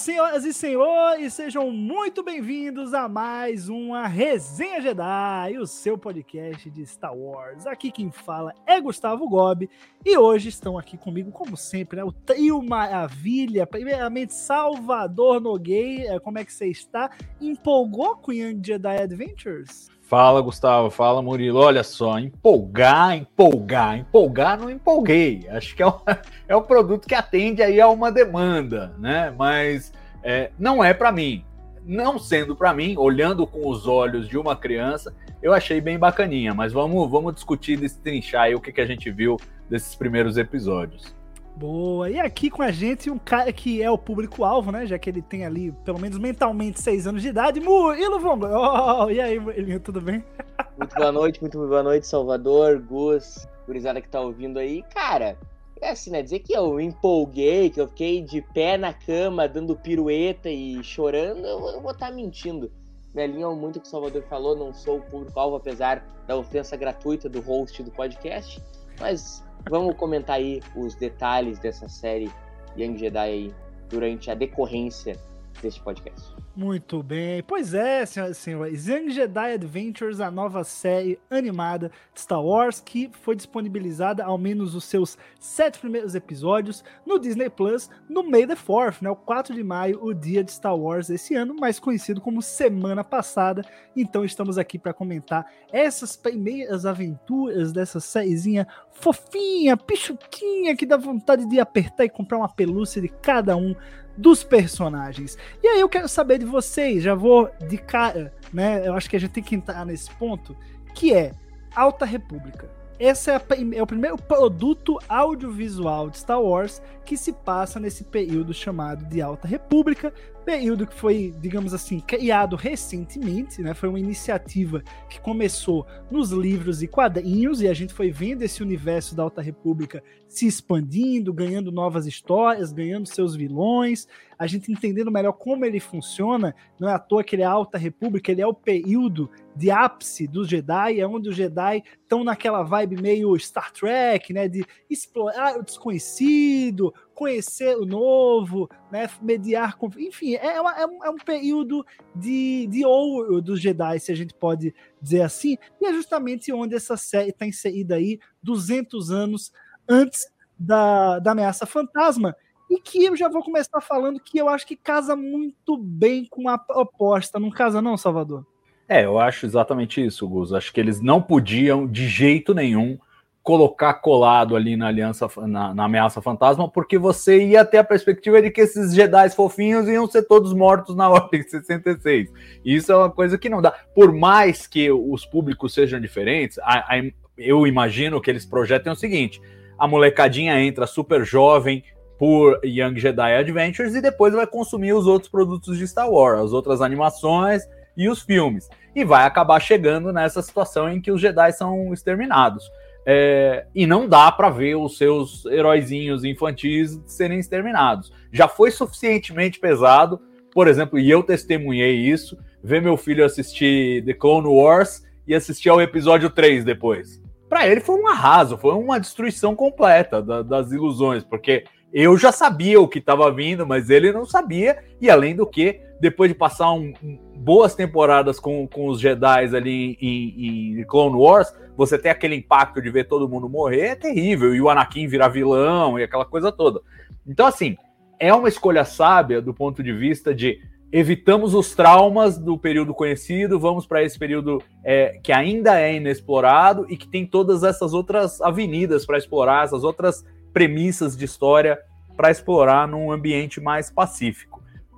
Senhoras e senhores, sejam muito bem-vindos a mais uma Resenha Jedi, o seu podcast de Star Wars. Aqui quem fala é Gustavo Gobi e hoje estão aqui comigo, como sempre, né, o trio Maravilha. Primeiramente, Salvador Nogueira, como é que você está? Empolgou com Young Jedi Adventures? Fala, Gustavo. Fala, Murilo. Olha só, empolgar, empolgar, empolgar, não empolguei. Acho que é o, é o produto que atende aí a uma demanda, né? Mas é, não é para mim. Não sendo para mim, olhando com os olhos de uma criança, eu achei bem bacaninha. Mas vamos, vamos discutir, destrinchar aí o que, que a gente viu desses primeiros episódios. Boa. E aqui com a gente um cara que é o público-alvo, né? Já que ele tem ali, pelo menos mentalmente, seis anos de idade. Murilo Vongo. Oh, e aí, Murilinho, tudo bem? Muito boa noite, muito boa noite, Salvador, Gus, gurizada que tá ouvindo aí. Cara, é assim, né? Dizer que eu empolguei, que eu fiquei de pé na cama, dando pirueta e chorando, eu, eu vou estar tá mentindo. Me alinho muito com o Salvador falou, não sou o público-alvo, apesar da ofensa gratuita do host do podcast. Mas Vamos comentar aí os detalhes dessa série Young Jedi aí durante a decorrência deste podcast. Muito bem. Pois é, senhoras e senhores. Young Jedi Adventures, a nova série animada Star Wars, que foi disponibilizada, ao menos os seus sete primeiros episódios, no Disney Plus, no May the 4th, né? O 4 de maio, o dia de Star Wars esse ano, mais conhecido como semana passada. Então estamos aqui para comentar essas primeiras aventuras dessa sériezinha fofinha, pichuquinha, que dá vontade de apertar e comprar uma pelúcia de cada um dos personagens. E aí eu quero saber de vocês, já vou de cara, né? Eu acho que a gente tem que entrar nesse ponto, que é Alta República. Esse é, a, é, o primeiro produto audiovisual de Star Wars que se passa nesse período chamado de Alta República, período que foi, digamos assim, criado recentemente, né? Foi uma iniciativa que começou nos livros e quadrinhos e a gente foi vendo esse universo da Alta República se expandindo, ganhando novas histórias, ganhando seus vilões, a gente entendendo melhor como ele funciona. Não é à toa que ele é a Alta República, ele é o período de ápice dos Jedi, é onde os Jedi estão naquela vibe meio Star Trek, né? De explorar o desconhecido, conhecer o novo, né, mediar com. Enfim, é, uma, é, um, é um período de, de ouro dos Jedi, se a gente pode dizer assim, e é justamente onde essa série está inserida aí 200 anos antes da, da ameaça fantasma. E que eu já vou começar falando que eu acho que casa muito bem com a proposta. Não casa, não, Salvador? É, eu acho exatamente isso, Gus. Acho que eles não podiam, de jeito nenhum, colocar colado ali na aliança na, na, ameaça fantasma, porque você ia ter a perspectiva de que esses Jedi fofinhos iam ser todos mortos na ordem 66. Isso é uma coisa que não dá. Por mais que os públicos sejam diferentes, a, a, eu imagino que eles projetem o seguinte: a molecadinha entra super jovem por Young Jedi Adventures e depois vai consumir os outros produtos de Star Wars, as outras animações e os filmes. E vai acabar chegando nessa situação em que os Jedi são exterminados. É, e não dá para ver os seus heróizinhos infantis serem exterminados. Já foi suficientemente pesado, por exemplo, e eu testemunhei isso, ver meu filho assistir The Clone Wars e assistir ao episódio 3 depois. Para ele foi um arraso, foi uma destruição completa da, das ilusões, porque eu já sabia o que estava vindo, mas ele não sabia, e além do que, depois de passar um, um, boas temporadas com, com os Jedi ali em, em, Clone Wars, você ter aquele impacto de ver todo mundo morrer é terrível, e o Anakin virar vilão e aquela coisa toda. Então, assim, é uma escolha sábia do ponto de vista de evitamos os traumas do período conhecido, vamos para esse período é, que ainda é inexplorado e que tem todas essas outras avenidas para explorar, essas outras premissas de história para explorar num ambiente mais pacífico.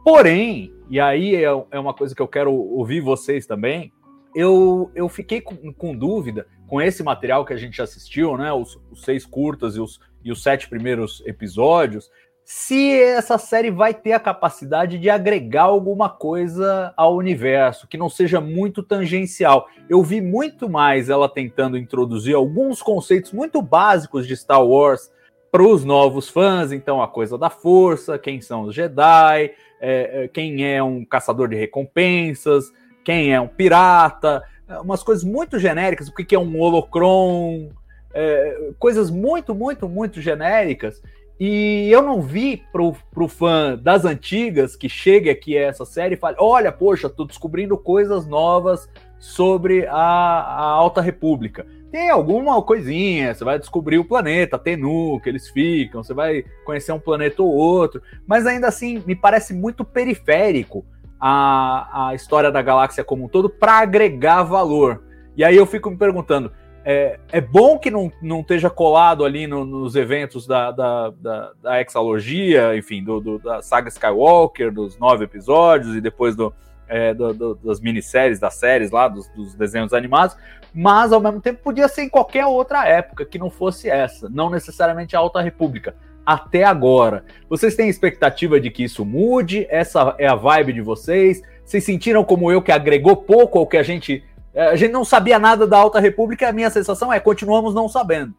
Porém, e aí é, é, uma coisa que eu quero ouvir vocês também, eu, eu fiquei com, com dúvida com esse material que a gente assistiu, né, os, os seis curtas e os, e os sete primeiros episódios, se essa série vai ter a capacidade de agregar alguma coisa ao universo, que não seja muito tangencial. Eu vi muito mais ela tentando introduzir alguns conceitos muito básicos de Star Wars para os novos fãs, então a coisa da força, quem são os Jedi, é, é, quem é um caçador de recompensas, quem é um pirata, é, umas coisas muito genéricas, o que é um holocron, é, coisas muito, muito, muito genéricas E eu não vi pro, pro fã das antigas que chegue aqui a essa série e fale: olha, poxa, tô descobrindo coisas novas sobre a, a Alta República. Tem alguma coisinha, você vai descobrir o planeta, Tenu, que eles ficam, você vai conhecer um planeta ou outro, mas ainda assim me parece muito periférico a, a história da galáxia como um todo para agregar valor. E aí eu fico me perguntando: é, é bom que não, não esteja colado ali no, nos eventos da, da, da, da Exalogia, enfim, do, do, da saga Skywalker, dos nove episódios e depois do, é, do, do, das minisséries, das séries lá, dos, dos, desenhos animados, mas ao mesmo tempo podia ser em qualquer outra época que não fosse essa, não necessariamente a Alta República. Até agora. Vocês têm expectativa de que isso mude? Essa é a vibe de vocês? Vocês sentiram como eu que agregou pouco ao que a gente é, a gente não sabia nada da Alta República, a minha sensação é continuamos não sabendo.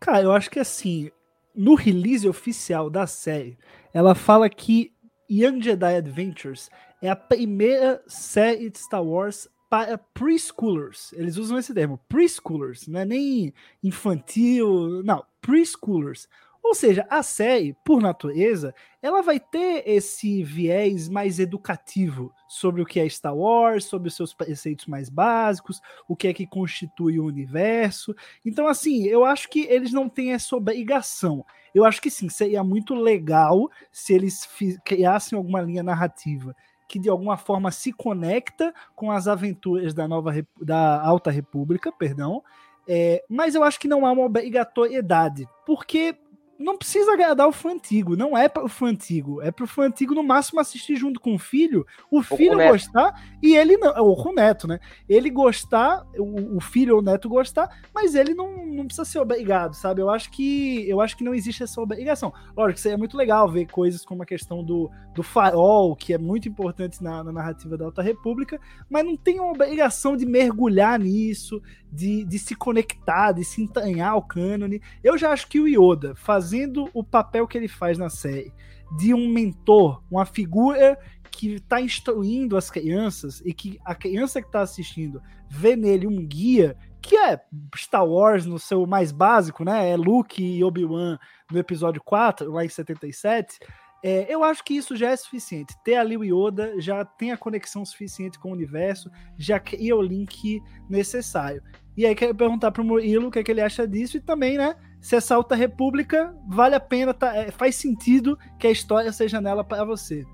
Cara, eu acho que assim, no release oficial da série, ela fala que Young Jedi Adventures é a primeira série de Star Wars para preschoolers. Eles usam esse termo, preschoolers, não é nem infantil, não, preschoolers. Ou seja, a série, por natureza, ela vai ter esse viés mais educativo sobre o que é Star Wars, sobre os seus preceitos mais básicos, o que é que constitui o universo. Então, assim, eu acho que eles não têm essa obrigação. Eu acho que sim, seria muito legal se eles criassem alguma linha narrativa que de alguma forma se conecta com as aventuras da nova da Alta República, perdão. É, mas eu acho que não há uma obrigatoriedade, porque não precisa agradar o fã antigo, não é para o fã antigo, é para o fã antigo no máximo assistir junto com o filho, o filho gostar e ele não, ou com o neto, né? Ele gostar, o, o, filho ou o neto gostar, mas ele não, não precisa ser obrigado, sabe? Eu acho que eu acho que não existe essa obrigação. Lógico que seria muito legal ver coisas como a questão do, do farol, que é muito importante na, na narrativa da Alta República, mas não tem uma obrigação de mergulhar nisso, de, de se conectar, de se entranhar ao cânone. Eu já acho que o Yoda, fazendo o papel que ele faz na série, de um mentor, uma figura que está instruindo as crianças e que a criança que está assistindo vê nele um guia que é Star Wars no seu mais básico, né? É Luke e Obi-Wan no episódio 4, lá em 77. É, eu acho que isso já é suficiente. Ter ali o Yoda já tem a conexão suficiente com o universo, já cria o link necessário. E aí quero perguntar pro Murilo o que, é que ele acha disso e também, né, se essa Alta República vale a pena, tá, é, faz sentido que a história seja nela para você.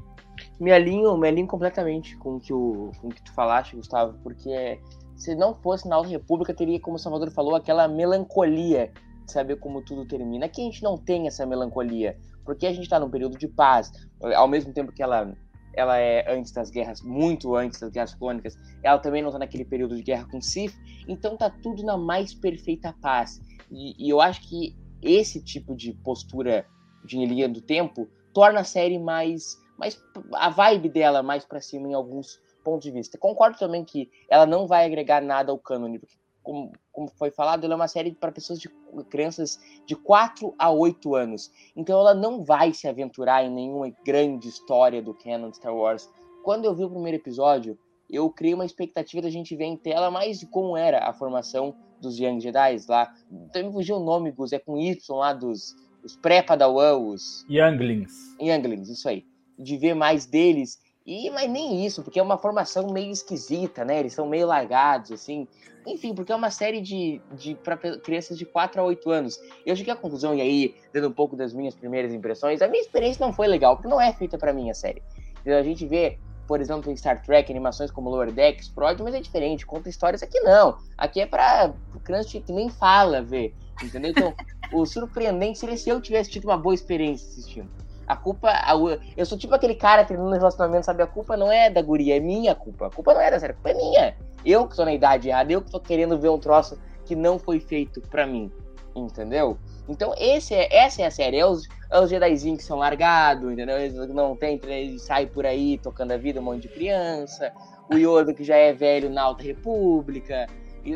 Me alinho, me alinho completamente com o que, o, com o que tu falaste, Gustavo, porque se não fosse na Alta República, teria, como o Salvador falou, aquela melancolia de saber como tudo termina. Aqui a gente não tem essa melancolia, porque a gente está num período de paz, ao mesmo tempo que ela ela é antes das guerras, muito antes das guerras clônicas. Ela também não está naquele período de guerra com Sith, então tá tudo na mais perfeita paz. E, e, eu acho que esse tipo de postura de linha do tempo torna a série mais, mais a vibe dela mais para cima em alguns pontos de vista. Concordo também que ela não vai agregar nada ao cânone, porque como, como foi falado, ela é uma série para pessoas de crianças de 4 a 8 anos. Então ela não vai se aventurar em nenhuma grande história do canon Star Wars. Quando eu vi o primeiro episódio, eu criei uma expectativa da gente ver em tela mais de como era a formação dos Young Jedi lá. Também fugiu o nome, Gus, é com Y lá dos, os pré-Padawan, os... Younglings. Younglings, isso aí. De ver mais deles e, mas nem isso, porque é uma formação meio esquisita, né? Eles são meio largados, assim. Enfim, porque é uma série de, de para crianças de 4 a 8 anos. Eu cheguei à conclusão, e aí, dando um pouco das minhas primeiras impressões, a minha experiência não foi legal, porque não é feita para mim a série. A gente vê, por exemplo, em Star Trek, animações como Lower Decks, Prod, mas é diferente, conta histórias aqui não. Aqui é pra criança que nem fala ver, entendeu? Então, o surpreendente seria se eu tivesse tido uma boa experiência assistindo. A culpa. A, eu sou tipo aquele cara treinando relacionamento, sabe? A culpa não é da guria, é minha culpa. A culpa não é da série, a culpa é minha. Eu que tô na idade errada, eu que tô querendo ver um troço que não foi feito pra mim. Entendeu? Então, esse é, essa é a série. É os, é os Jedizinhos que são largados, entendeu? Eles não tem, eles saem por aí tocando a vida um monte de criança. O Yoda que já é velho na Alta República.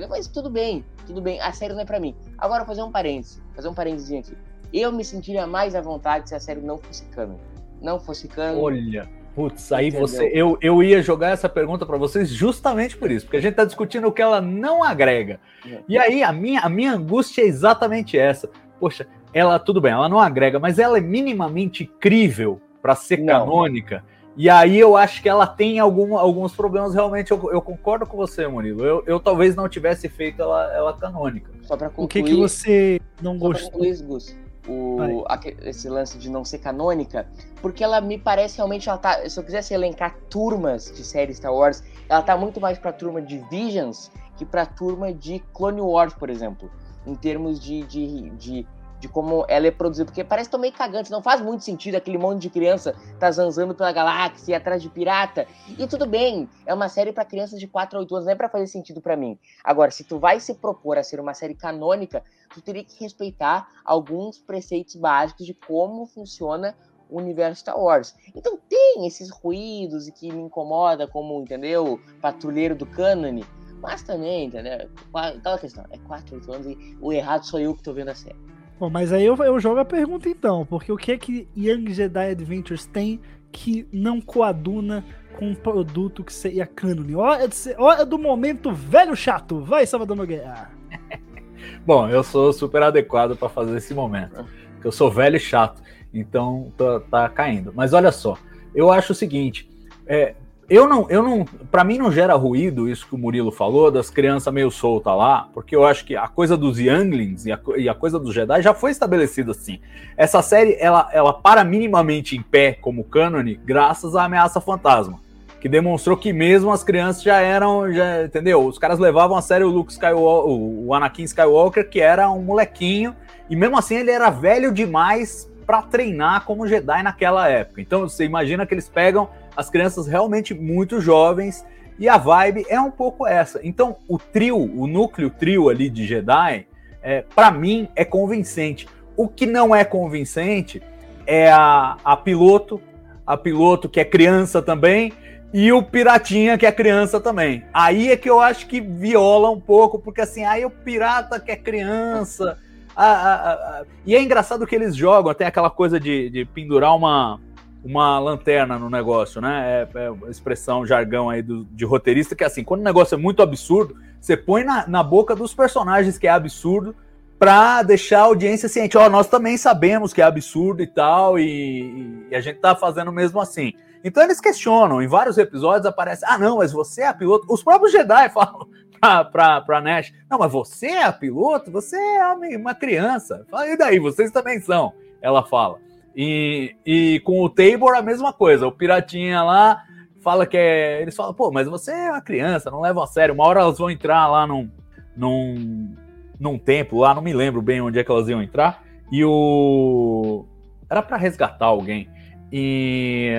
Mas tudo bem, tudo bem. A série não é pra mim. Agora, vou fazer um parênteses. Fazer um parênteses aqui eu me sentiria mais à vontade se a série não fosse canon. Não fosse canon. Olha, putz, aí Entendeu? você. Eu, eu ia jogar essa pergunta para vocês justamente por isso, porque a gente tá discutindo o que ela não agrega. É. E aí a minha, a minha angústia é exatamente essa. poxa, ela, tudo bem, ela não agrega, mas ela é minimamente crível para ser não. canônica. E aí eu acho que ela tem algum, alguns problemas, realmente, eu, eu concordo com você, Murilo. Eu, eu talvez não tivesse feito ela, ela canônica. Só para concluir... O que, que você não gostou? Concluir, Gus, o, esse lance de não ser canônica, porque ela me parece realmente, ela tá, se eu quisesse elencar turmas de série Star Wars, ela tá muito mais pra turma de Visions que pra turma de Clone Wars, por exemplo, em termos de, de, de de como ela é produzida, porque parece tão meio cagante, não faz muito sentido aquele monte de criança tá zanzando pela galáxia atrás de pirata. E tudo bem, é uma série para crianças de 4 a 8 anos, não é para fazer sentido para mim. Agora, se tu vai se propor a ser uma série canônica, tu teria que respeitar alguns preceitos básicos de como funciona o universo Star Wars. Então tem esses ruídos que me incomoda como, entendeu, patrulheiro do cânone, mas também, entendeu? Aquela questão, é 4, 8 anos e o errado sou eu que tô vendo a série. Bom, mas aí eu, eu jogo a pergunta então, porque o que é que Young Jedi Adventures tem que não coaduna com um produto que seria cânone? Hora, hora do momento velho chato. Vai, Salvador Nogueira. Bom, eu sou super adequado para fazer esse momento. Porque eu sou velho e chato. Então tá, tá caindo. Mas olha só, eu acho o seguinte: é, eu não, eu não, para mim não gera ruído isso que o Murilo falou das crianças meio soltas lá, porque eu acho que a coisa dos younglings e a, e a, coisa dos Jedi já foi estabelecida assim. Essa série ela, ela para minimamente em pé como cânone graças à ameaça fantasma, que demonstrou que mesmo as crianças já eram, já entendeu? Os caras levavam a sério o Luke Skywalker, o Anakin Skywalker, que era um molequinho e mesmo assim ele era velho demais para treinar como Jedi naquela época. Então você imagina que eles pegam as crianças realmente muito jovens e a vibe é um pouco essa. Então, o trio, o núcleo trio ali de Jedi, é, para mim é convincente. O que não é convincente é a, a piloto, a piloto que é criança também, e o piratinha que é criança também. Aí é que eu acho que viola um pouco, porque assim, aí o pirata que é criança. A, a, a, e é engraçado que eles jogam, até aquela coisa de, de pendurar uma, uma lanterna no negócio, né? É, é expressão, jargão aí do, de roteirista, que é assim, quando o negócio é muito absurdo, você põe na, na boca dos personagens que é absurdo para deixar a audiência ciente. Ó, oh, nós também sabemos que é absurdo e tal, e, e, a gente tá fazendo mesmo assim. Então eles questionam, em vários episódios aparece, ah não, mas você é piloto. Os próprios Jedi falam pra, pra, pra Nash, não, mas você é piloto? Você é uma criança. E daí, vocês também são, ela fala. E, e com o Tabor a mesma coisa. O Piratinha lá fala que é. Eles falam, pô, mas você é uma criança, não leva a sério. Uma hora elas vão entrar lá num, num, num templo lá, não me lembro bem onde é que elas iam entrar. E o. Era para resgatar alguém. E.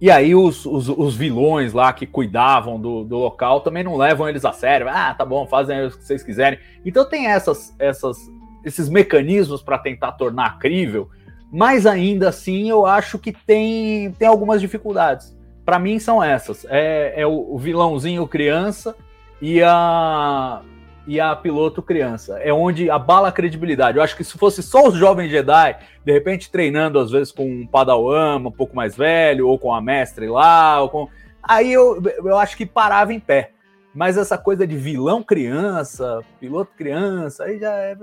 E aí os, os, os, vilões lá que cuidavam do, do local também não levam eles a sério. Ah, tá bom, fazem o que vocês quiserem. Então tem essas, essas, esses mecanismos para tentar tornar crível mas ainda assim eu acho que tem, tem algumas dificuldades. Para mim são essas: é, é o, vilãozinho criança e a e a piloto criança. É onde abala a credibilidade. Eu acho que se fosse só os jovens Jedi, de repente treinando às vezes com um Padawan um pouco mais velho ou com a mestre lá, ou com aí eu, eu acho que parava em pé. Mas essa coisa de vilão criança, piloto criança, aí já é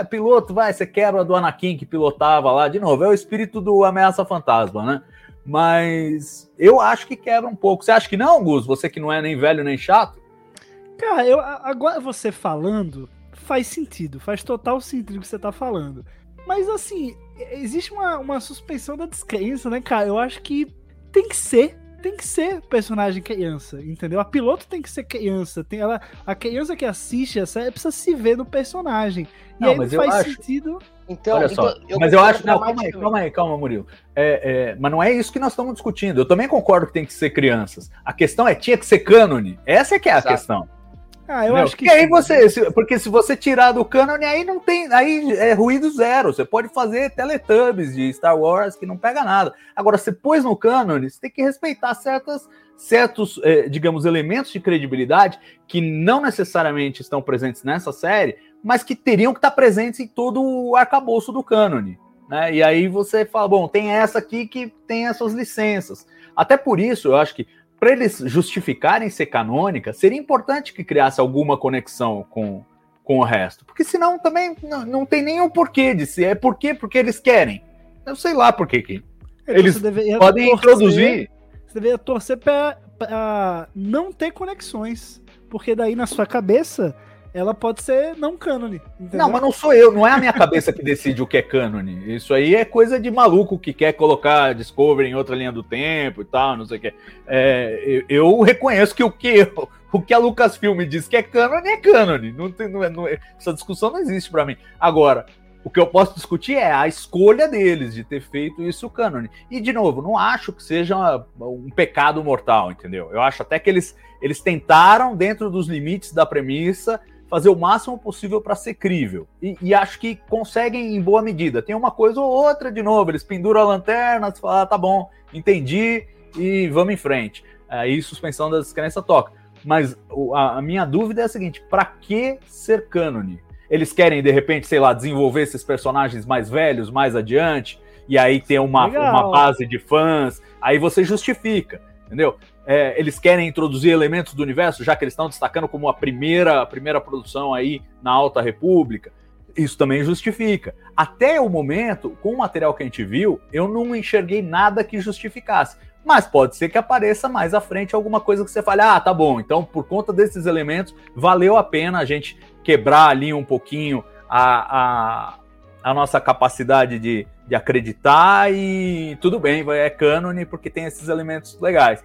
ah, piloto, vai, você quebra do Anakin que pilotava lá. De novo, é o espírito do Ameaça Fantasma, né? Mas eu acho que quebra um pouco. Você acha que não, Gus? Você que não é nem velho nem chato? Cara, eu, agora você falando, faz sentido. Faz total sentido o que você tá falando. Mas assim, existe uma, uma suspensão da descrença, né, cara? Eu acho que tem que ser tem que ser personagem criança, entendeu? A piloto tem que ser criança. Tem ela, a criança que assiste a série precisa se ver no personagem. E não, aí não faz acho... sentido. Então, Olha só, então, eu mas eu acho. Não, calma aí, calma aí, calma, Murilo. É, é, mas não é isso que nós estamos discutindo. Eu também concordo que tem que ser crianças. A questão é, tinha que ser cânone. Essa é que é a Exato. questão. Ah, eu acho que. E aí você, se, porque se você tirar do cânone, aí não tem. Aí é ruído zero. Você pode fazer Teletubbies de Star Wars que não pega nada. Agora, você pôs no cânone, você tem que respeitar certas, certos, é, digamos, elementos de credibilidade que não necessariamente estão presentes nessa série, mas que teriam que estar presentes em todo o arcabouço do cânone. Né? E aí você fala, bom, tem essa aqui que tem essas licenças. Até por isso, eu acho que para eles justificarem ser canônica, seria importante que criasse alguma conexão com, com o resto. Porque senão também não, não tem nenhum porquê de ser. É por quê? Porque eles querem. Eu sei lá por que. Então Eles podem torcer- introduzir. Você deveria torcer pra não ter conexões. Porque daí na sua cabeça ela pode ser não cânone. Não, mas não sou eu, não é a minha cabeça que decide o que é cânone. Isso aí é coisa de maluco que quer colocar Discovery em outra linha do tempo e tal, não sei o que. É, eu, eu reconheço que o que o que a Lucasfilm diz que é cânone é cânone. Não tem, não é- não é- essa discussão não existe pra mim. Agora, o que eu posso discutir é a escolha deles de ter feito isso cânone. E, de novo, não acho que seja um pecado mortal, entendeu? Eu acho até que eles, eles tentaram, dentro dos limites da premissa, fazer o máximo possível para ser crível. E, e acho que conseguem em boa medida. Tem uma coisa ou outra, de novo, eles penduram a lanterna, você fala, ah, tá bom, entendi, e vamos em frente. Aí suspensão da descrença toca. Mas a, a minha dúvida é a seguinte: para que ser cânone? Eles querem, de repente, sei lá, desenvolver esses personagens mais velhos, mais adiante, e aí ter uma, Legal. uma base de fãs, aí você justifica, entendeu? É, eles querem introduzir elementos do universo, já que eles estão destacando como a primeira, a primeira produção aí na Alta República. Isso também justifica. Até o momento, com o material que a gente viu, eu não enxerguei nada que justificasse. Mas pode ser que apareça mais à frente alguma coisa que você fale, ah, tá bom, então por conta desses elementos, valeu a pena a gente quebrar ali um pouquinho a, a, a nossa capacidade de, de acreditar e tudo bem, é cânone porque tem esses elementos legais.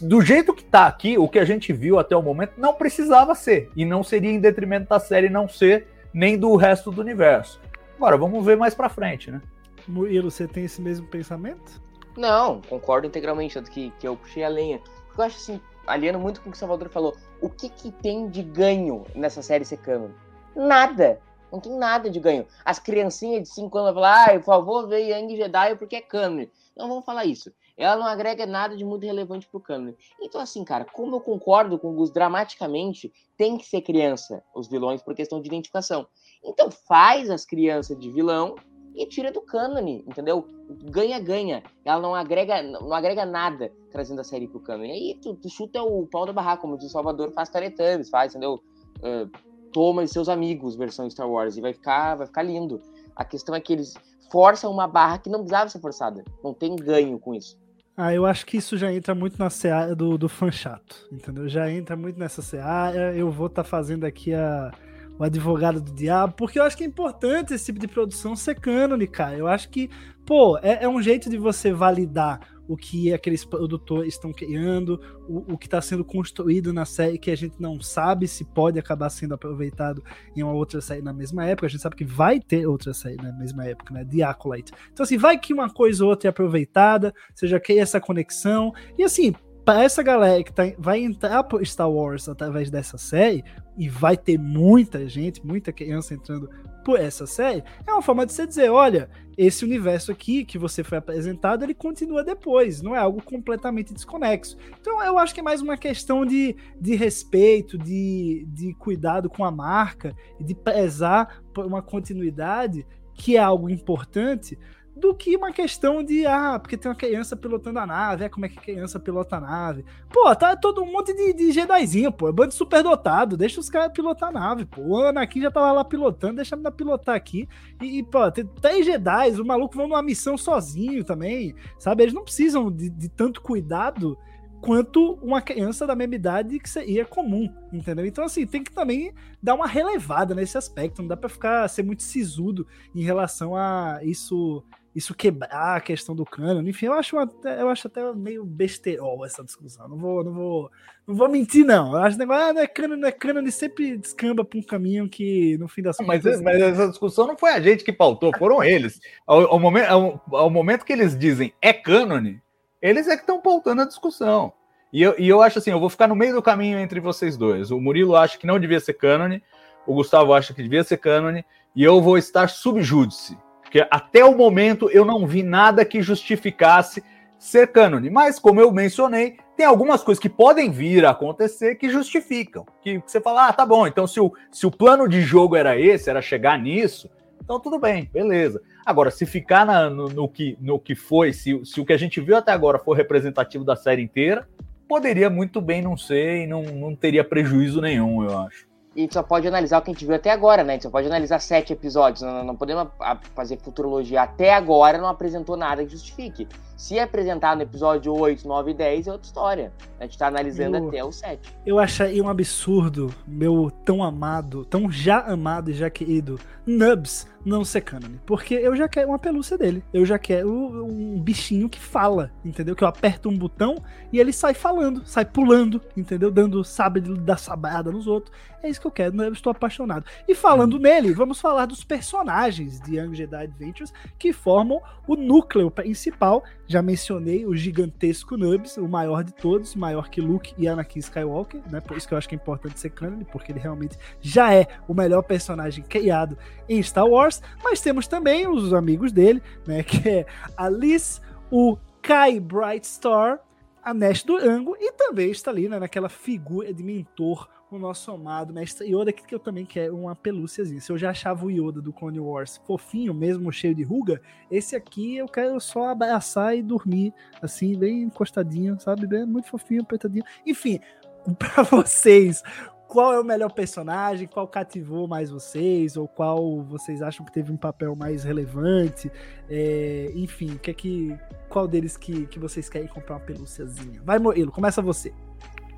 Do jeito que tá aqui, o que a gente viu até o momento não precisava ser. E não seria em detrimento da série não ser, nem do resto do universo. Agora, vamos ver mais pra frente, né? Murilo, você tem esse mesmo pensamento? Não, concordo integralmente, tanto que, que eu puxei a lenha. Porque eu acho assim, aliando muito com o que o Salvador falou, o que que tem de ganho nessa série ser canon? Nada. Não tem nada de ganho. As criancinhas de 5 anos vão falar, ah, por favor, vê Young Jedi porque é canon. Não vão falar isso. Ela não agrega nada de muito relevante pro canon. Então, assim, cara, como eu concordo com o Gus dramaticamente, tem que ser criança os vilões por questão de identificação. Então faz as crianças de vilão e tira do cânone, entendeu? Ganha-ganha. Ela não agrega, não agrega nada trazendo a série pro cânone. Aí tu, tu chuta o pau da barraca, como diz o Salvador, faz Teletubbies, faz, entendeu? Uh, toma e seus amigos, versão Star Wars, e vai ficar, vai ficar lindo. A questão é que eles forçam uma barra que não precisava ser forçada. Não tem ganho com isso. Ah, eu acho que isso já entra muito na seara do, do fã chato, entendeu? Já entra muito nessa seara. Eu vou estar fazendo aqui a, o advogado do diabo, porque eu acho que é importante esse tipo de produção ser cânone, cara. Eu acho que, pô, é, é um jeito de você validar o que aqueles produtores estão criando, o, o que está sendo construído na série, que a gente não sabe se pode acabar sendo aproveitado em uma outra série na mesma época. A gente sabe que vai ter outra série na mesma época, né? The Acolyte. Então, assim, vai que uma coisa ou outra é aproveitada, já cria essa conexão. E, assim, para essa galera que tá, vai entrar pro Star Wars através dessa série, e vai ter muita gente, muita criança entrando por essa série, é uma forma de você dizer, olha, esse universo aqui que você foi apresentado, ele continua depois, não é algo completamente desconexo. Então eu acho que é mais uma questão de, de respeito, de, de cuidado com a marca, de prezar por uma continuidade, que é algo importante, do que uma questão de, ah, porque tem uma criança pilotando a nave, é como é que criança pilota a nave. Pô, tá todo um monte de, de Jedizinho, pô, é bando superdotado, deixa os caras pilotar a nave, pô. O Anakin já tava lá pilotando, deixa ele pilotar aqui. E, e, pô, tem três Jedi, o maluco vão numa missão sozinho também, sabe? Eles não precisam de, de tanto cuidado quanto uma criança da mesma idade que seria comum, entendeu? Então, assim, tem que também dar uma relevada nesse aspecto, não dá pra ficar, ser muito sisudo em relação a isso isso quebrar a questão do cano. Enfim, eu acho, até, eu acho até meio besterol essa discussão. Não vou, não vou, não vou mentir, não. Eu acho que negócio, ah, não é cano, não é cano, ele sempre descamba para um caminho que, no fim das mas, contas. Mas essa discussão não foi a gente que pautou, foram eles. Ao, ao, momento, ao, ao momento que eles dizem é cânone, eles é que estão pautando a discussão. E eu, e eu acho assim, eu vou ficar no meio do caminho entre vocês dois. O Murilo acha que não devia ser cânone, o Gustavo acha que devia ser cânone, e eu vou estar subjúdice. Porque até o momento eu não vi nada que justificasse ser cânone. Mas, como eu mencionei, tem algumas coisas que podem vir a acontecer que justificam. Que você fala, ah, tá bom, então se o, se o plano de jogo era esse, era chegar nisso, então tudo bem, beleza. Agora, se ficar na, no, no, que, no que foi, se, se o que a gente viu até agora for representativo da série inteira, poderia muito bem não ser e não, não teria prejuízo nenhum, eu acho. A gente só pode analisar o que a gente viu até agora, né? A gente só pode analisar sete episódios. Não, não podemos fazer futurologia. Até agora não apresentou nada que justifique. Se apresentar no episódio 8, 9 e 10 é outra história. A gente tá analisando eu, até o 7. Eu achei um absurdo, meu tão amado, tão já amado e já querido Nubs não ser canon. Porque eu já quero uma pelúcia dele. Eu já quero um bichinho que fala, entendeu? Que eu aperto um botão e ele sai falando, sai pulando, entendeu? Dando sabre da sabada nos outros. É isso que eu quero, eu estou apaixonado. E falando nele, vamos falar dos personagens de Young Jedi Adventures que formam o núcleo principal. Já mencionei o gigantesco Nubs, o maior de todos, maior que Luke e Anakin Skywalker, né? Por isso que eu acho que é importante ser canon, porque ele realmente já é o melhor personagem criado em Star Wars. Mas temos também os amigos dele, né? Que é a Liz, o Kai Brightstar, a Nash Durango e também está ali né, naquela figura de mentor o nosso amado mestre Yoda, que eu também quero uma pelúciazinha. Se eu já achava o Yoda do Clone Wars fofinho, mesmo cheio de ruga, esse aqui eu quero só abraçar e dormir, assim, bem encostadinho, sabe? Bem, muito fofinho, apertadinho. Enfim, para vocês, qual é o melhor personagem, qual cativou mais vocês, ou qual vocês acham que teve um papel mais relevante, é, enfim, que é que, qual deles que, que vocês querem comprar uma pelúciazinha? Vai, Moilo, começa você.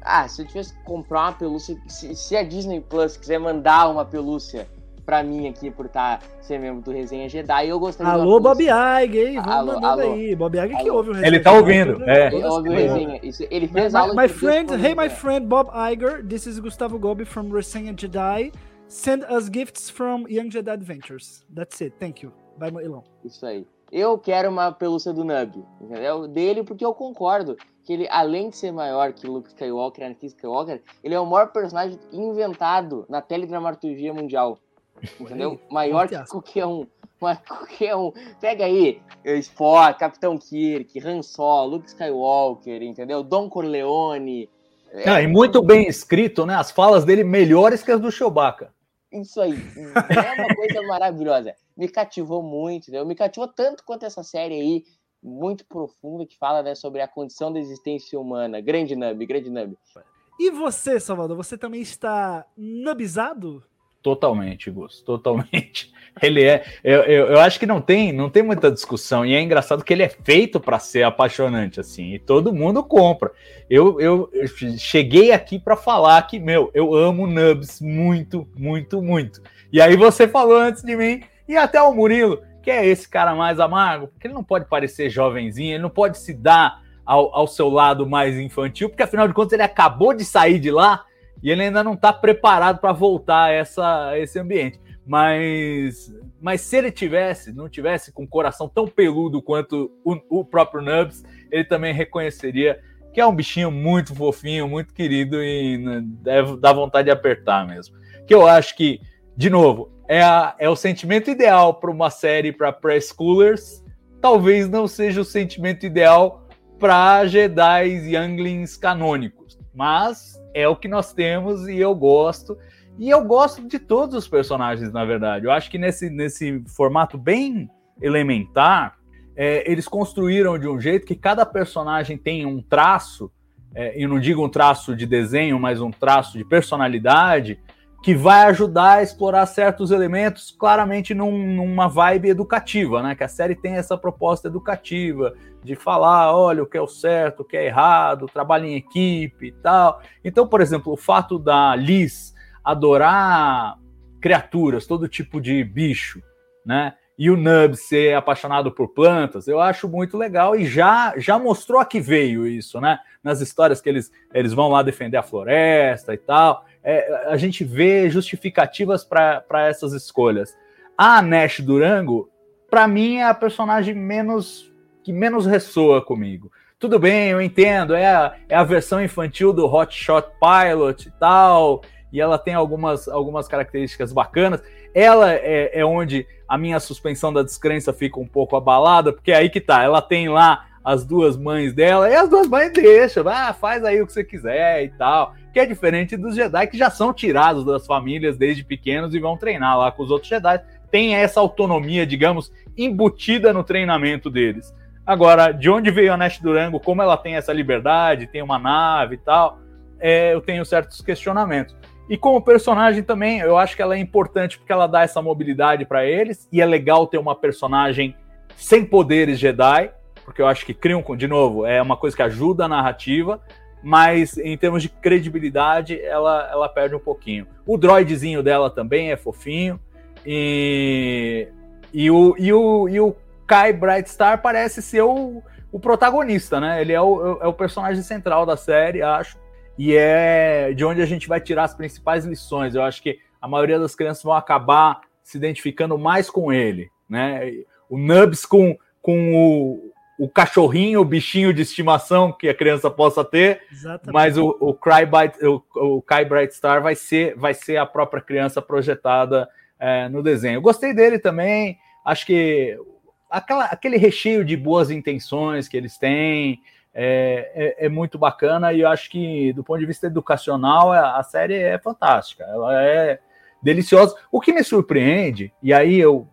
Ah, se eu tivesse que comprar uma pelúcia, se, se a Disney Plus quiser mandar uma pelúcia pra mim aqui por estar tá, ser membro do Resenha Jedi, eu gostaria Alô, Bob Iger, hein? Vamos alô, mandando alô. aí. Bob Iger que ouve o Resenha. Ele tá ouvindo, é. Ele ouve o Resenha. Isso, ele fez my, aula my friend, Hey, my friend Bob Iger, this is Gustavo Gobi from Resenha Jedi. Send us gifts from Young Jedi Adventures. That's it, thank you. Vai, Elon. Isso aí. Eu quero uma pelúcia do Nub, entendeu? Dele porque eu concordo que ele, além de ser maior que Luke Skywalker, Anakin Skywalker, ele é o maior personagem inventado na teledramaturgia mundial. Entendeu? Maior que qualquer um. Qualquer um. Pega aí, Spock, Capitão Kirk, Han Solo, Luke Skywalker, entendeu? Don Corleone. É... Ah, e muito bem escrito, né? As falas dele melhores que as do Chewbacca. Isso aí. É uma coisa maravilhosa. Me cativou muito, entendeu? Me cativou tanto quanto essa série aí muito profunda que fala né, sobre a condição da existência humana. Grande nub, grande nub. E você, Salvador, você também está nubizado? Totalmente, Gus, totalmente. Ele é, eu, eu, eu, acho que não tem, não tem muita discussão e é engraçado que ele é feito para ser apaixonante assim e todo mundo compra. Eu, eu, eu cheguei aqui para falar que meu, eu amo Nubs muito, muito, muito. E aí você falou antes de mim e até o Murilo que é esse cara mais amargo, porque ele não pode parecer jovenzinho, ele não pode se dar ao, ao seu lado mais infantil, porque afinal de contas ele acabou de sair de lá e ele ainda não está preparado para voltar a, essa, a esse ambiente. Mas, mas se ele tivesse, não tivesse com o coração tão peludo quanto o, o próprio Nubs, ele também reconheceria que é um bichinho muito fofinho, muito querido e deve dar vontade de apertar mesmo. Que eu acho que, de novo, é, a, é o sentimento ideal para uma série para preschoolers, talvez não seja o sentimento ideal para Jedi Younglings canônicos, mas é o que nós temos e eu gosto. E eu gosto de todos os personagens, na verdade. Eu acho que nesse, nesse formato bem elementar, é, eles construíram de um jeito que cada personagem tem um traço, é, e não digo um traço de desenho, mas um traço de personalidade, que vai ajudar a explorar certos elementos claramente num, numa vibe educativa, né? Que a série tem essa proposta educativa de falar, olha, o que é o certo, o que é errado, trabalho em equipe e tal. Então, por exemplo, o fato da Liz adorar criaturas, todo tipo de bicho, né? E o Nub ser apaixonado por plantas, eu acho muito legal e já já mostrou a que veio isso, né? Nas histórias que eles, eles vão lá defender a floresta e tal é, a gente vê justificativas para essas escolhas. A Nash Durango, para mim, é a personagem menos que menos ressoa comigo. Tudo bem, eu entendo, é a, é a versão infantil do Hot Shot Pilot e tal, e ela tem algumas, algumas características bacanas. Ela é, é onde a minha suspensão da descrença fica um pouco abalada, porque é aí que tá, ela tem lá as duas mães dela, e as duas mães deixam, ah, faz aí o que você quiser e tal que é diferente dos Jedi que já são tirados das famílias desde pequenos e vão treinar lá com os outros Jedi. Tem essa autonomia, digamos, embutida no treinamento deles. Agora, de onde veio a Nash Durango, como ela tem essa liberdade, tem uma nave e tal, é, eu tenho certos questionamentos. E como personagem também, eu acho que ela é importante porque ela dá essa mobilidade para eles. E é legal ter uma personagem sem poderes Jedi, porque eu acho que criam, de novo, é uma coisa que ajuda a narrativa, mas em termos de credibilidade, ela, ela perde um pouquinho. O droidzinho dela também é fofinho. E, e, o, e, o, e o Kai Brightstar parece ser o, o protagonista, né? Ele é o, é o personagem central da série, acho. E é de onde a gente vai tirar as principais lições. Eu acho que a maioria das crianças vão acabar se identificando mais com ele, né? O Nubs com, com o, o cachorrinho, o bichinho de estimação que a criança possa ter, Exatamente. mas o, o, Cry Bright, o, o Kai Brightstar vai ser, vai ser a própria criança projetada é, no desenho. Eu gostei dele também, acho que aquela, aquele recheio de boas intenções que eles têm é, é, é, muito bacana e eu acho que, do ponto de vista educacional, a, a série é fantástica, ela é deliciosa. O que me surpreende, e aí eu,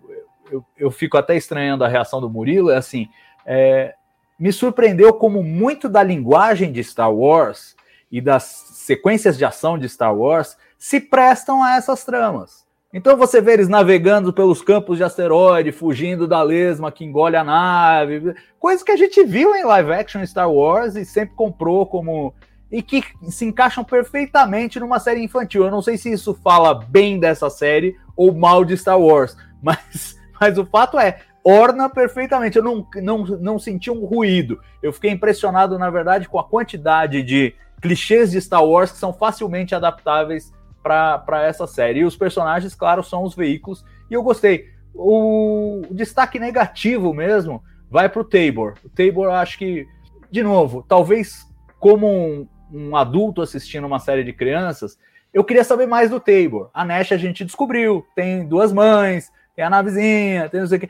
eu, eu fico até estranhando a reação do Murilo, é assim é, me surpreendeu como muito da linguagem de Star Wars e das sequências de ação de Star Wars se prestam a essas tramas. Então você vê eles navegando pelos campos de asteroide, fugindo da lesma que engole a nave, coisas que a gente viu em live action Star Wars e sempre comprou como e que se encaixam perfeitamente numa série infantil. Eu não sei se isso fala bem dessa série ou mal de Star Wars, mas, mas o fato é, orna perfeitamente. Eu não, não, não senti um ruído. Eu fiquei impressionado, na verdade, com a quantidade de clichês de Star Wars que são facilmente adaptáveis para essa série. E os personagens, claro, são os veículos. E eu gostei. O, destaque negativo mesmo vai para o Tabor. O Tabor, acho que, de novo, talvez como um, um adulto assistindo uma série de crianças, eu queria saber mais do Tabor. A Nash a gente descobriu, tem duas mães, tem a navezinha, tem não sei o que.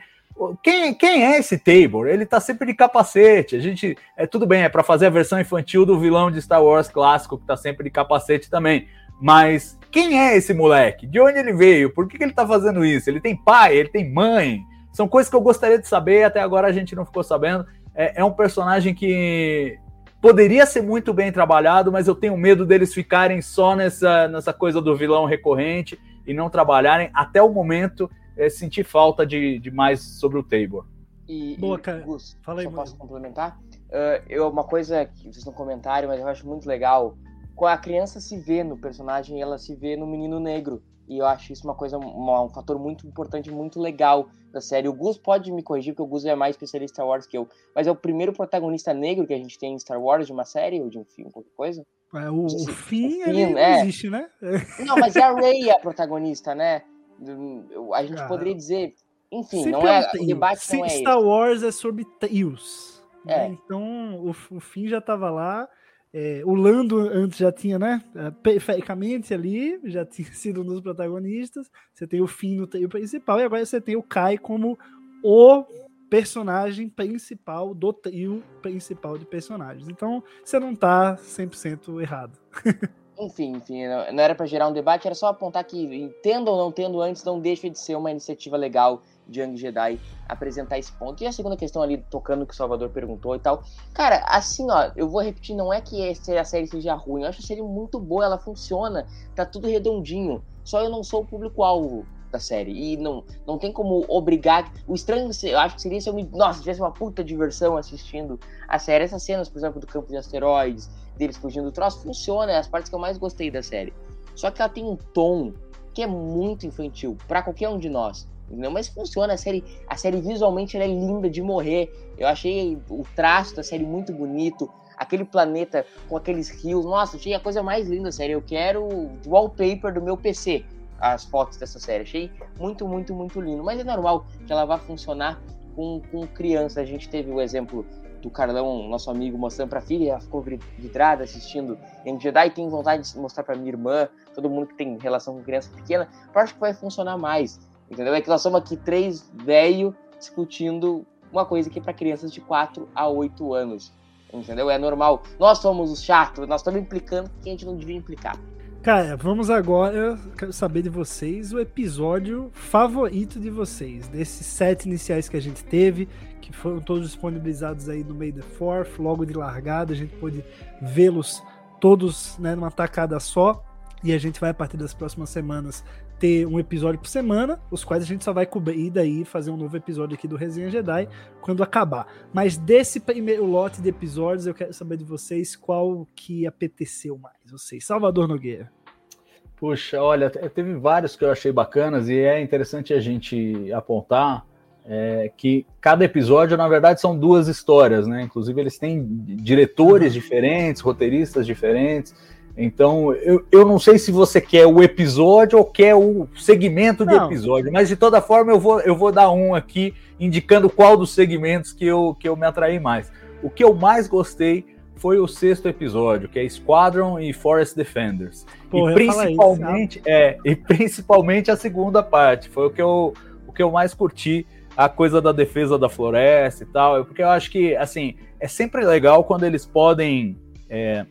Quem, quem é esse Tabor? Ele tá sempre de capacete. A gente. É tudo bem, é para fazer a versão infantil do vilão de Star Wars clássico, que tá sempre de capacete também. Mas quem é esse moleque? De onde ele veio? Por que, que ele tá fazendo isso? Ele tem pai, ele tem mãe. São coisas que eu gostaria de saber, até agora a gente não ficou sabendo. É, é um personagem que poderia ser muito bem trabalhado, mas eu tenho medo deles ficarem só nessa, nessa coisa do vilão recorrente e não trabalharem até o momento é, sentir falta de, de mais sobre o Tabor. E, Boa, e, cara. Gus, Fala aí, só posso complementar? Uh, eu, uma coisa que vocês não comentaram, mas eu acho muito legal, a criança se vê no personagem, ela se vê no menino negro. E eu acho isso uma coisa, uma, um fator muito importante, muito legal da série. O Gus pode me corrigir, porque o Gus é mais especialista em Star Wars que eu. Mas é o primeiro protagonista negro que a gente tem em Star Wars, de uma série ou de um filme, qualquer coisa? É, o, o, fim, o fim é. existe, né? Não, mas é a Rey a protagonista, né? A gente poderia dizer, enfim, não é, o debate não é Star esse. Wars é sobre Tails. Né? É. Né? Então o, o fim já estava lá. É, o Lando antes já tinha, né? É, perfeitamente ali, já tinha sido um dos protagonistas. Você tem o fim no trio principal, e agora você tem o Kai como o personagem principal do trio principal de personagens. Então você não tá 100% errado. Enfim, enfim, não era para gerar um debate, era só apontar que, tendo ou não tendo antes, não deixa de ser uma iniciativa legal de Young Jedi apresentar esse ponto. E a segunda questão ali, tocando o que o Salvador perguntou e tal. Cara, assim, ó, eu vou repetir, não é que a série seja ruim, eu acho a série muito boa, ela funciona, tá tudo redondinho. Só eu não sou o público-alvo da série. E não, não tem como obrigar. O estranho, eu acho que seria se eu me. Nossa, tivesse uma puta diversão assistindo a série. Essas cenas, por exemplo, do campo de asteroides, deles fugindo do troço, funciona. É as partes que eu mais gostei da série. Só que ela tem um tom que é muito infantil para qualquer um de nós. Entendeu? Mas funciona, a série, a série visualmente é linda de morrer. Eu achei o traço da série muito bonito. Aquele planeta com aqueles rios. Nossa, achei a coisa mais linda, série. Eu quero o wallpaper do meu PC as fotos dessa série. Achei muito, muito, muito lindo. Mas é normal que ela vá funcionar com, com criança. A gente teve o exemplo do Carlão, nosso amigo, mostrando pra filha, ela ficou vidrada assistindo em Jedi, tem vontade de mostrar pra minha irmã, todo mundo que tem relação com criança pequena, eu acho que vai funcionar mais, entendeu? É que nós somos aqui três velho discutindo uma coisa que é pra crianças de 4 a 8 anos, entendeu? É normal. Nós somos os chatos, nós estamos implicando que a gente não devia implicar. Cara, vamos agora. Quero saber de vocês o episódio favorito de vocês. Desses sete iniciais que a gente teve, que foram todos disponibilizados aí no meio da Fourth, logo de largada, a gente pôde vê-los todos né, numa tacada só. E a gente vai, a partir das próximas semanas, ter um episódio por semana, os quais a gente só vai cobrir daí fazer um novo episódio aqui do Resenha Jedi quando acabar. Mas desse primeiro lote de episódios, eu quero saber de vocês qual que apeteceu mais. Vocês, Salvador Nogueira. Puxa, olha, teve vários que eu achei bacanas e é interessante a gente apontar é, que cada episódio, na verdade, são duas histórias, né? Inclusive, eles têm diretores diferentes, roteiristas diferentes. Então, eu, eu não sei se você quer o episódio ou quer o segmento do episódio, mas de toda forma eu vou, eu vou dar um aqui indicando qual dos segmentos que eu, que eu me atraí mais. O que eu mais gostei foi o sexto episódio, que é Squadron e Forest Defenders. Porra, e principalmente, isso, é, e principalmente a segunda parte, foi o que eu, o que eu mais curti, a coisa da defesa da floresta e tal, porque eu acho que, assim, é sempre legal quando eles podem é,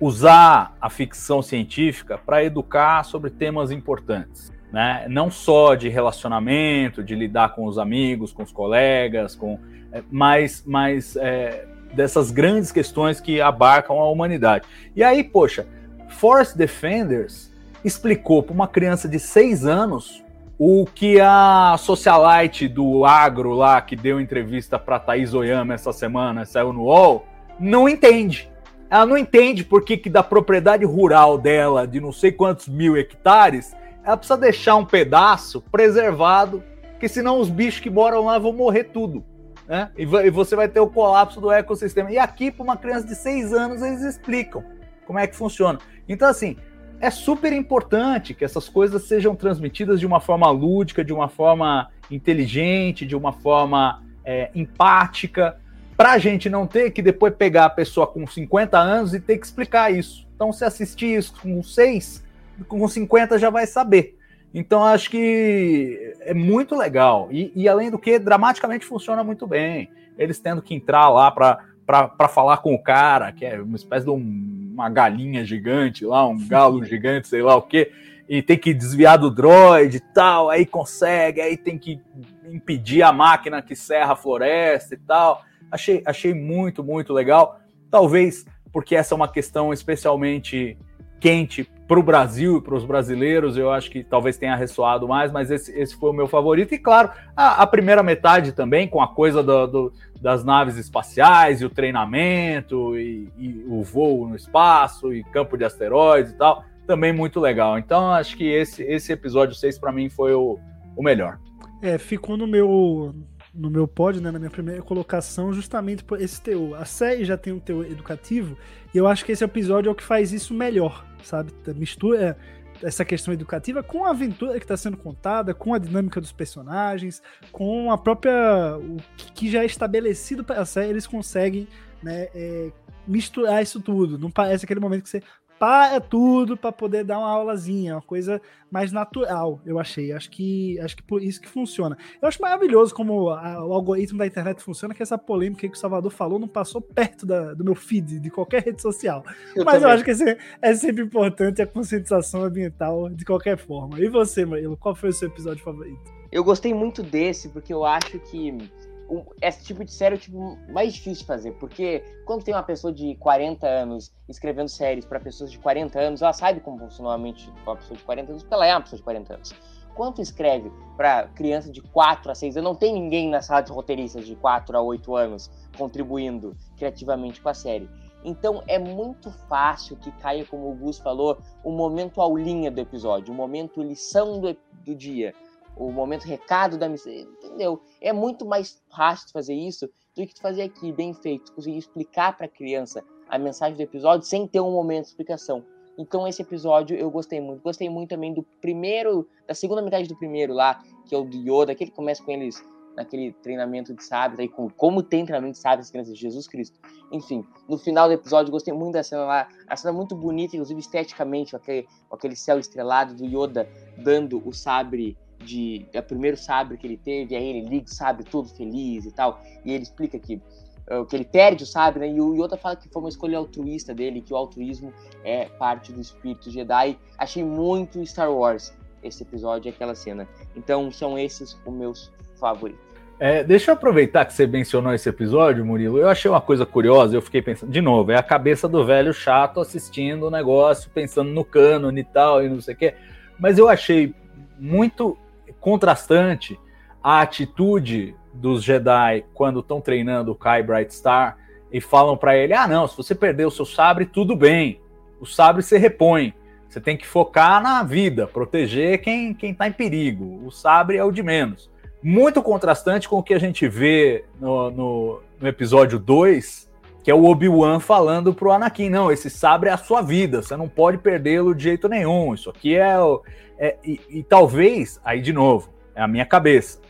usar a ficção científica para educar sobre temas importantes. Né? Não só de relacionamento, de lidar com os amigos, com os colegas, com, é, mas, mas é, dessas grandes questões que abarcam a humanidade. E aí, poxa, Forest Defenders explicou para uma criança de seis anos o que a socialite do agro lá, que deu entrevista para Thaís Oyama essa semana, saiu no UOL, não entende ela não entende por que, que da propriedade rural dela, de não sei quantos mil hectares, ela precisa deixar um pedaço preservado, porque senão os bichos que moram lá vão morrer tudo. Né? E, e você vai ter o colapso do ecossistema. E aqui, para uma criança de seis anos, eles explicam como é que funciona. Então, assim, é super importante que essas coisas sejam transmitidas de uma forma lúdica, de uma forma inteligente, de uma forma é, empática, para a gente não ter que depois pegar a pessoa com 50 anos e ter que explicar isso. Então, se assistir isso com 6, com 50 já vai saber. Então, acho que é muito legal. E, e além do que, dramaticamente funciona muito bem. Eles tendo que entrar lá para falar com o cara, que é uma espécie de um, uma galinha gigante lá, um galo gigante, sei lá o quê, e tem que desviar do droid e tal, aí consegue, aí tem que impedir a máquina que serra a floresta e tal. Achei, achei muito, muito legal. Talvez porque essa é uma questão especialmente quente para o Brasil e para os brasileiros, eu acho que talvez tenha ressoado mais, mas esse, esse foi o meu favorito. E claro, a, a primeira metade também, com a coisa do, do, das naves espaciais e o treinamento e, e, o voo no espaço e campo de asteroides e tal, também muito legal. Então acho que esse, esse episódio 6 para mim foi o, o melhor. É, ficou no meu no meu pódio, né, na minha primeira colocação, justamente por esse teor. A série já tem um teor educativo, e eu acho que esse episódio é o que faz isso melhor, sabe? Mistura essa questão educativa com a aventura que está sendo contada, com a dinâmica dos personagens, com a própria. o que já é estabelecido para a série, eles conseguem né, é, misturar isso tudo. Não parece aquele momento que você para tudo para poder dar uma aulazinha, uma coisa mais natural, eu achei. Acho que acho que por isso que funciona. Eu acho maravilhoso como a, o algoritmo da internet funciona, que essa polêmica que o Salvador falou não passou perto da, do meu feed, de qualquer rede social. Eu Mas também. eu acho que esse, é sempre importante a conscientização ambiental de qualquer forma. E você, Marilo, qual foi o seu episódio favorito? Eu gostei muito desse, porque eu acho que esse tipo de série é o tipo mais difícil de fazer, porque quando tem uma pessoa de 40 anos escrevendo séries para pessoas de 40 anos, ela sabe como funciona a mente de uma pessoa de 40 anos, porque ela é uma pessoa de 40 anos. Quando escreve para criança de 4 a 6 anos, não tem ninguém na sala de roteiristas de 4 a 8 anos contribuindo criativamente com a série. Então é muito fácil que caia, como o Gus falou, o momento aulinha do episódio, o momento lição do, do dia o momento recado da missão, entendeu? É muito mais fácil fazer isso do que fazer aqui, bem feito, conseguir explicar para a criança a mensagem do episódio sem ter um momento de explicação. Então esse episódio eu gostei muito. Gostei muito também do primeiro, da segunda metade do primeiro lá, que é o do Yoda, que ele começa com eles naquele treinamento de sábios, aí com como tem treinamento de sábios as crianças de Jesus Cristo. Enfim, no final do episódio gostei muito da cena lá, a cena muito bonita, inclusive esteticamente, com aquele, com aquele céu estrelado do Yoda dando o sabre de é o primeiro sabre que ele teve, aí ele liga o sabre todo feliz e tal, e ele explica que uh, que ele perde o sabre, né? E o Yoda fala que foi uma escolha altruísta dele, que o altruísmo é parte do espírito Jedi. Achei muito Star Wars esse episódio, aquela cena. Então são esses os meus favoritos. É, deixa eu aproveitar que você mencionou esse episódio, Murilo. Eu achei uma coisa curiosa, eu fiquei pensando, de novo, é a cabeça do velho chato assistindo o negócio, pensando no cânone e tal, e não sei o quê. Mas eu achei muito contrastante a atitude dos Jedi quando estão treinando o Kai Brightstar e falam para ele: ah, não, se você perder o seu sabre, tudo bem. O sabre se repõe. Você tem que focar na vida, proteger quem, quem tá em perigo. O sabre é o de menos. Muito contrastante com o que a gente vê no, no, no episódio 2, que é o Obi-Wan falando pro Anakin: não, esse sabre é a sua vida, você não pode perdê-lo de jeito nenhum. Isso aqui é. é e, e talvez, aí de novo, é a minha cabeça,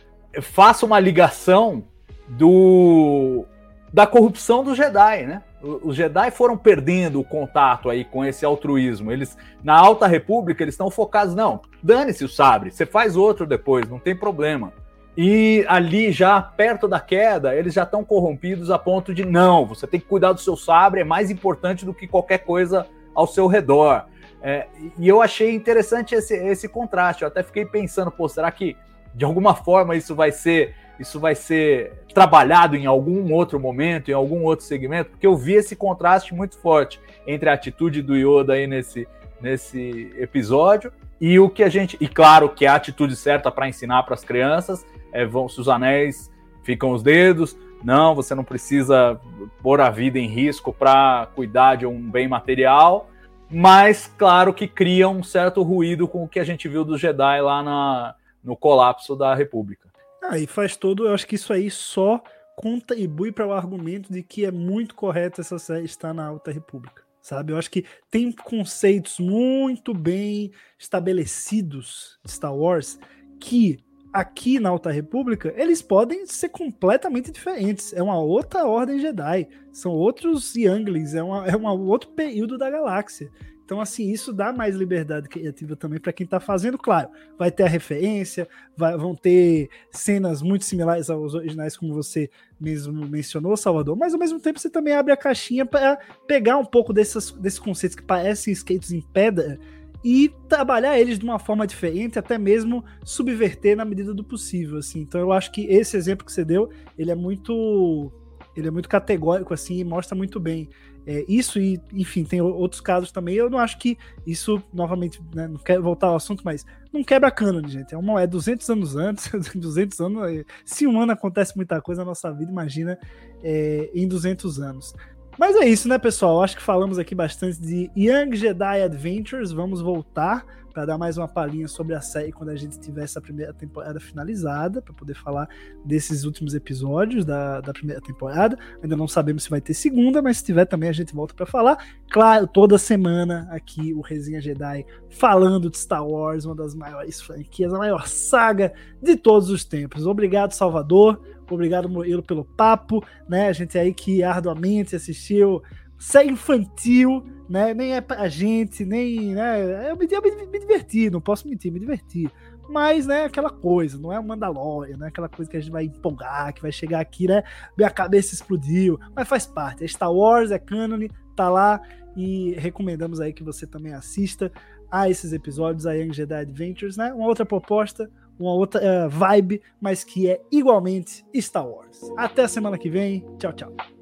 faça uma ligação do da corrupção do Jedi, né? Os Jedi foram perdendo o contato aí com esse altruísmo. Eles, na Alta República, eles estão focados, não, dane-se o sabre, você faz outro depois, não tem problema. E ali, já perto da queda, eles já estão corrompidos a ponto de, não, você tem que cuidar do seu sabre, é mais importante do que qualquer coisa ao seu redor. É, e eu achei interessante esse, esse contraste. Eu até fiquei pensando, pô, será que de alguma forma isso vai ser isso vai ser trabalhado em algum outro momento, em algum outro segmento, porque eu vi esse contraste muito forte entre a atitude do Yoda aí nesse, nesse episódio e o que a gente. E claro que é a atitude certa para ensinar para as crianças é vão, se os anéis ficam os dedos. Não, você não precisa pôr a vida em risco para cuidar de um bem material, mas claro que cria um certo ruído com o que a gente viu dos Jedi lá na, no colapso da República. Ah, faz todo, eu acho que isso aí só contribui para o argumento de que é muito correto essa série estar na Alta República, sabe? Eu acho que tem conceitos muito bem estabelecidos de Star Wars que aqui na Alta República eles podem ser completamente diferentes. É uma outra ordem Jedi, são outros Younglings, é, uma, é um outro período da galáxia. Então, assim, isso dá mais liberdade criativa também para quem está fazendo. Claro, vai ter a referência, vai, vão ter cenas muito similares aos originais, como você mesmo mencionou, Salvador, mas ao mesmo tempo você também abre a caixinha para pegar um pouco desses, desses conceitos que parecem skates em pedra e trabalhar eles de uma forma diferente, até mesmo subverter na medida do possível, assim. Então eu acho que esse exemplo que você deu, ele é muito ele é muito categórico assim e mostra muito bem é, isso e, enfim, tem outros casos também. Eu não acho que isso, novamente, né, não quero voltar ao assunto, mas não quebra cânone, gente. É, uma, é 200 anos antes, 200 anos. Se um ano acontece muita coisa na nossa vida, imagina é, em 200 anos. Mas é isso, né, pessoal? Acho que falamos aqui bastante de Young Jedi Adventures. Vamos voltar para dar mais uma palhinha sobre a série quando a gente tiver essa primeira temporada finalizada, para poder falar desses últimos episódios da, da primeira temporada. Ainda não sabemos se vai ter segunda, mas se tiver também a gente volta para falar. Claro, toda semana aqui o Resenha Jedi falando de Star Wars, uma das maiores franquias, a maior saga de todos os tempos. Obrigado, Salvador. Obrigado, Murilo, pelo papo, né? A gente aí que arduamente assistiu série infantil, né? Nem é pra gente, nem. Né? Eu, me, eu me, me diverti, não posso mentir, me diverti. Mas, né, aquela coisa, não é o Mandalorian, não é aquela coisa que a gente vai empolgar, que vai chegar aqui, né? Minha cabeça explodiu. Mas faz parte. É Star Wars, é canon, tá lá. E recomendamos aí que você também assista a esses episódios, a Young Jedi Adventures, né? Uma outra proposta, uma outra uh, vibe, mas que é igualmente Star Wars. Até a semana que vem. Tchau, tchau.